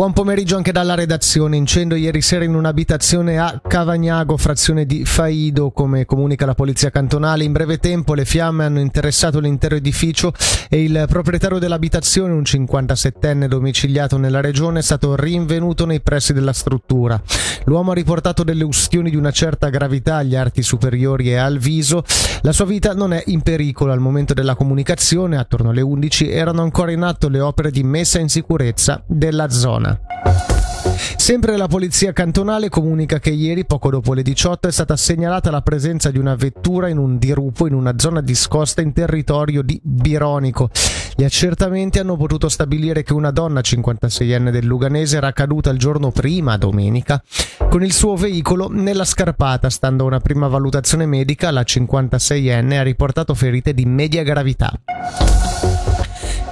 Buon pomeriggio anche dalla redazione. Incendio ieri sera in un'abitazione a Cavagnago, frazione di Faido, come comunica la polizia cantonale. In breve tempo le fiamme hanno interessato l'intero edificio e il proprietario dell'abitazione, un 57enne domiciliato nella regione, è stato rinvenuto nei pressi della struttura. L'uomo ha riportato delle ustioni di una certa gravità agli arti superiori e al viso. La sua vita non è in pericolo al momento della comunicazione. Attorno alle 11 erano ancora in atto le opere di messa in sicurezza della zona zona. Sempre la polizia cantonale comunica che ieri, poco dopo le 18, è stata segnalata la presenza di una vettura in un dirupo in una zona discosta in territorio di Bironico. Gli accertamenti hanno potuto stabilire che una donna 56enne del Luganese era caduta il giorno prima, domenica, con il suo veicolo nella scarpata. Stando a una prima valutazione medica, la 56enne ha riportato ferite di media gravità.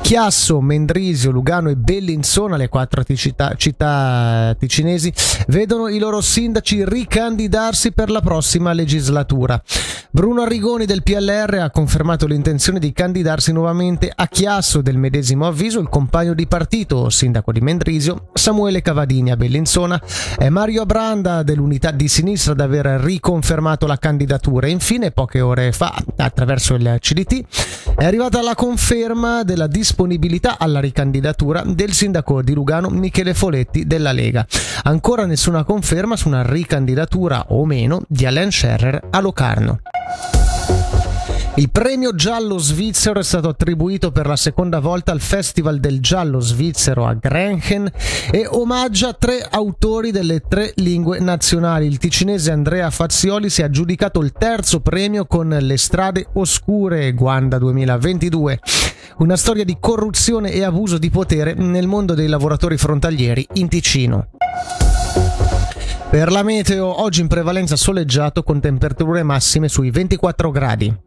Chiasso, Mendrisio, Lugano e Bellinzona, le quattro città, città ticinesi, vedono i loro sindaci ricandidarsi per la prossima legislatura. Bruno Arrigoni del PLR ha confermato l'intenzione di candidarsi nuovamente a Chiasso del medesimo avviso il compagno di partito, sindaco di Mendrisio, Samuele Cavadini a Bellinzona e Mario Abranda dell'unità di sinistra ad aver riconfermato la candidatura. Infine, poche ore fa, attraverso il CDT, è arrivata la conferma della disponibilità alla ricandidatura del sindaco di Lugano Michele Foletti della Lega. Ancora nessuna conferma su una ricandidatura o meno di Alain Scherrer a Locarno. Il premio giallo svizzero è stato attribuito per la seconda volta al Festival del giallo svizzero a Grenchen e omaggia tre autori delle tre lingue nazionali. Il ticinese Andrea Fazioli si è aggiudicato il terzo premio con Le strade oscure Guanda 2022 una storia di corruzione e abuso di potere nel mondo dei lavoratori frontalieri in Ticino. Per la meteo, oggi in prevalenza soleggiato con temperature massime sui 24 gradi.